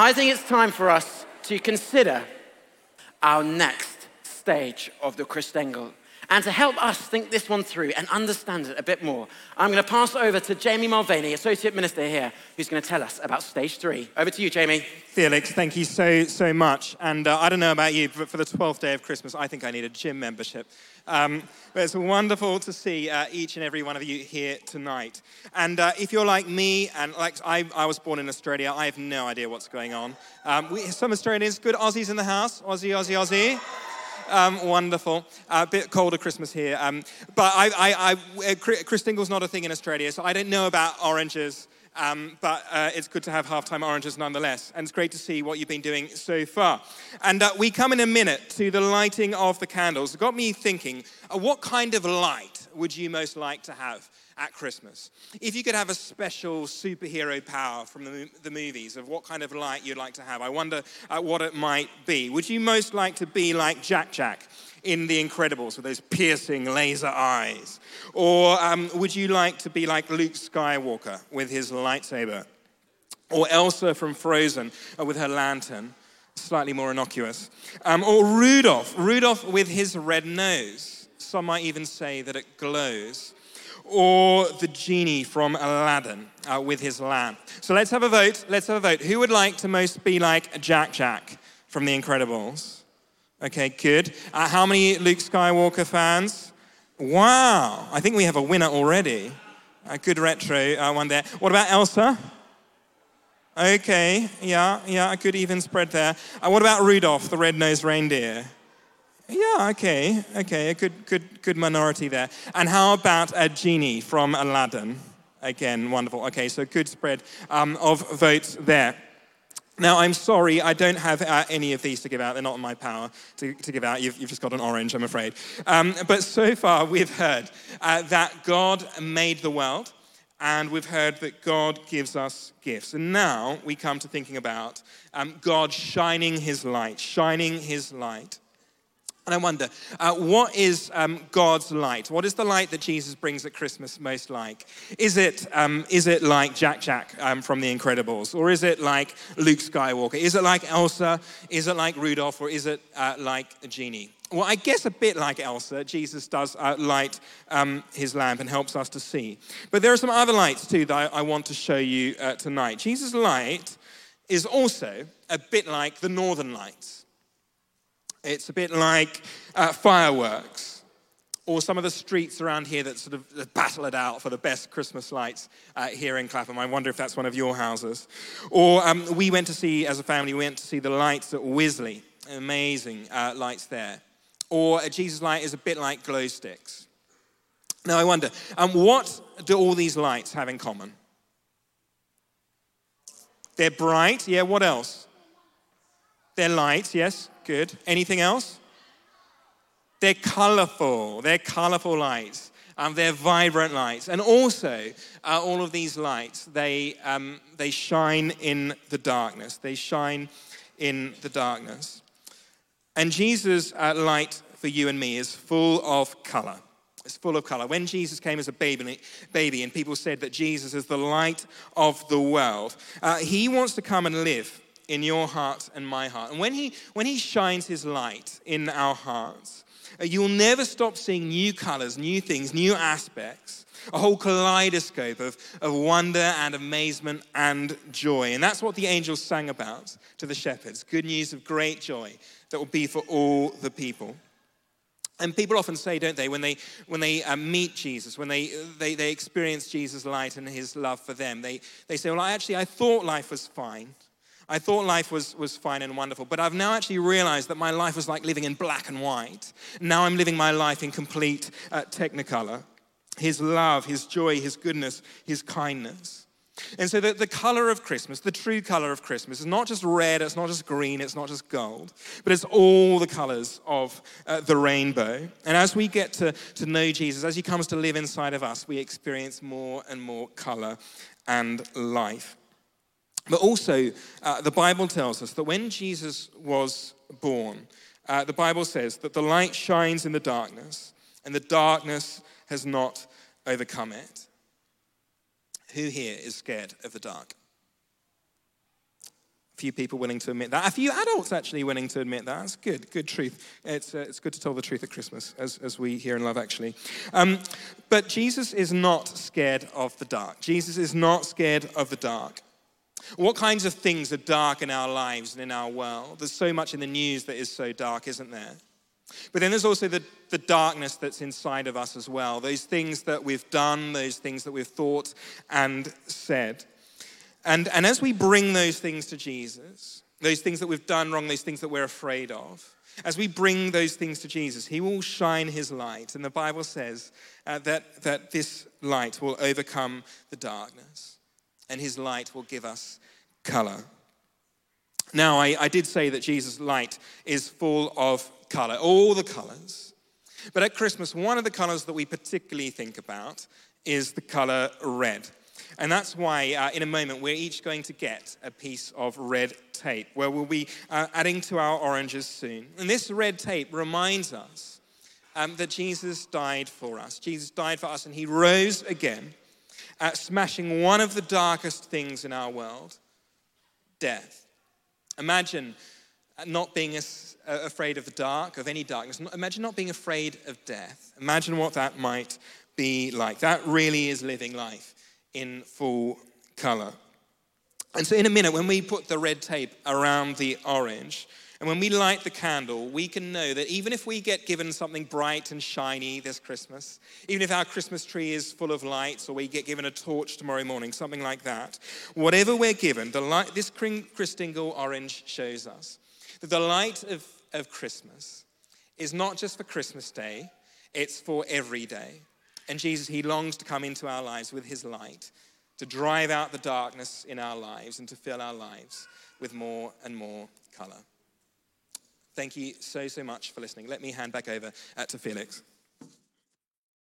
I think it's time for us to consider our next stage of the Christingle. And to help us think this one through and understand it a bit more, I'm going to pass over to Jamie Mulvaney, Associate Minister here, who's going to tell us about stage three. Over to you, Jamie. Felix, thank you so, so much. And uh, I don't know about you, but for the 12th day of Christmas, I think I need a gym membership. Um, but it's wonderful to see uh, each and every one of you here tonight. And uh, if you're like me, and like I, I, was born in Australia, I have no idea what's going on. Um, we, some Australians, good Aussies in the house. Aussie, Aussie, Aussie. Um, wonderful. A bit colder Christmas here. Um, but I, I, I, uh, Christingle's not a thing in Australia, so I don't know about oranges. Um, but uh, it's good to have halftime oranges nonetheless. And it's great to see what you've been doing so far. And uh, we come in a minute to the lighting of the candles. It got me thinking uh, what kind of light would you most like to have? at Christmas. If you could have a special superhero power from the, the movies of what kind of light you'd like to have, I wonder uh, what it might be. Would you most like to be like Jack Jack? in The Incredibles with those piercing laser eyes? Or um, would you like to be like Luke Skywalker with his lightsaber? Or Elsa from Frozen uh, with her lantern, slightly more innocuous? Um, or Rudolph, Rudolph with his red nose. Some might even say that it glows or the genie from Aladdin uh, with his lamp. So let's have a vote. Let's have a vote. Who would like to most be like Jack Jack from The Incredibles? Okay, good. Uh, how many Luke Skywalker fans? Wow, I think we have a winner already. A good retro uh, one there. What about Elsa? Okay, yeah, yeah, a good even spread there. Uh, what about Rudolph, the red-nosed reindeer? Yeah, okay, okay, a good, good, good minority there. And how about a genie from Aladdin? Again, wonderful. Okay, so good spread um, of votes there. Now, I'm sorry, I don't have uh, any of these to give out. They're not in my power to, to give out. You've, you've, just got an orange, I'm afraid. Um, but so far, we've heard uh, that God made the world, and we've heard that God gives us gifts. And now we come to thinking about um, God shining his light, shining his light and I wonder, uh, what is um, God's light? What is the light that Jesus brings at Christmas most like? Is it, um, is it like Jack Jack um, from The Incredibles? Or is it like Luke Skywalker? Is it like Elsa? Is it like Rudolph? Or is it uh, like a genie? Well, I guess a bit like Elsa, Jesus does uh, light um, his lamp and helps us to see. But there are some other lights too that I, I want to show you uh, tonight. Jesus' light is also a bit like the northern lights. It's a bit like uh, fireworks or some of the streets around here that sort of battle it out for the best Christmas lights uh, here in Clapham. I wonder if that's one of your houses. Or um, we went to see, as a family, we went to see the lights at Wisley. Amazing uh, lights there. Or a Jesus light is a bit like glow sticks. Now I wonder, um, what do all these lights have in common? They're bright. Yeah, what else? They're light, yes. Good. Anything else? They're colorful. They're colorful lights. Um, they're vibrant lights. And also, uh, all of these lights, they, um, they shine in the darkness. They shine in the darkness. And Jesus' uh, light for you and me is full of color. It's full of color. When Jesus came as a baby, baby and people said that Jesus is the light of the world, uh, he wants to come and live in your heart and my heart. And when he, when he shines his light in our hearts, uh, you'll never stop seeing new colors, new things, new aspects, a whole kaleidoscope of, of wonder and amazement and joy. And that's what the angels sang about to the shepherds good news of great joy that will be for all the people. And people often say, don't they, when they, when they uh, meet Jesus, when they, they, they experience Jesus' light and his love for them, they, they say, Well, I actually, I thought life was fine. I thought life was, was fine and wonderful, but I've now actually realized that my life was like living in black and white. Now I'm living my life in complete uh, technicolor. His love, His joy, His goodness, His kindness. And so the, the color of Christmas, the true color of Christmas, is not just red, it's not just green, it's not just gold, but it's all the colors of uh, the rainbow. And as we get to, to know Jesus, as he comes to live inside of us, we experience more and more color and life. But also, uh, the Bible tells us that when Jesus was born, uh, the Bible says that the light shines in the darkness, and the darkness has not overcome it. Who here is scared of the dark? few people willing to admit that. A few adults actually willing to admit that. That's good, good truth. It's, uh, it's good to tell the truth at Christmas, as, as we hear in Love Actually. Um, but Jesus is not scared of the dark. Jesus is not scared of the dark. What kinds of things are dark in our lives and in our world? There's so much in the news that is so dark, isn't there? But then there's also the, the darkness that's inside of us as well. Those things that we've done, those things that we've thought and said. And, and as we bring those things to Jesus, those things that we've done wrong, those things that we're afraid of, as we bring those things to Jesus, He will shine His light. And the Bible says uh, that, that this light will overcome the darkness, and His light will give us color. Now, I, I did say that Jesus' light is full of color, all the colors. But at Christmas, one of the colors that we particularly think about is the color red. And that's why, uh, in a moment, we're each going to get a piece of red tape where we'll be uh, adding to our oranges soon. And this red tape reminds us um, that Jesus died for us. Jesus died for us and he rose again, uh, smashing one of the darkest things in our world death. Imagine not being uh, afraid of the dark, of any darkness. Imagine not being afraid of death. Imagine what that might be like. That really is living life in full color. And so, in a minute, when we put the red tape around the orange, and when we light the candle, we can know that even if we get given something bright and shiny this Christmas, even if our Christmas tree is full of lights or we get given a torch tomorrow morning, something like that, whatever we're given, the light, this Christingle orange shows us that the light of, of Christmas is not just for Christmas Day, it's for every day. And Jesus, He longs to come into our lives with His light, to drive out the darkness in our lives and to fill our lives with more and more color. Thank you so, so much for listening. Let me hand back over uh, to Felix.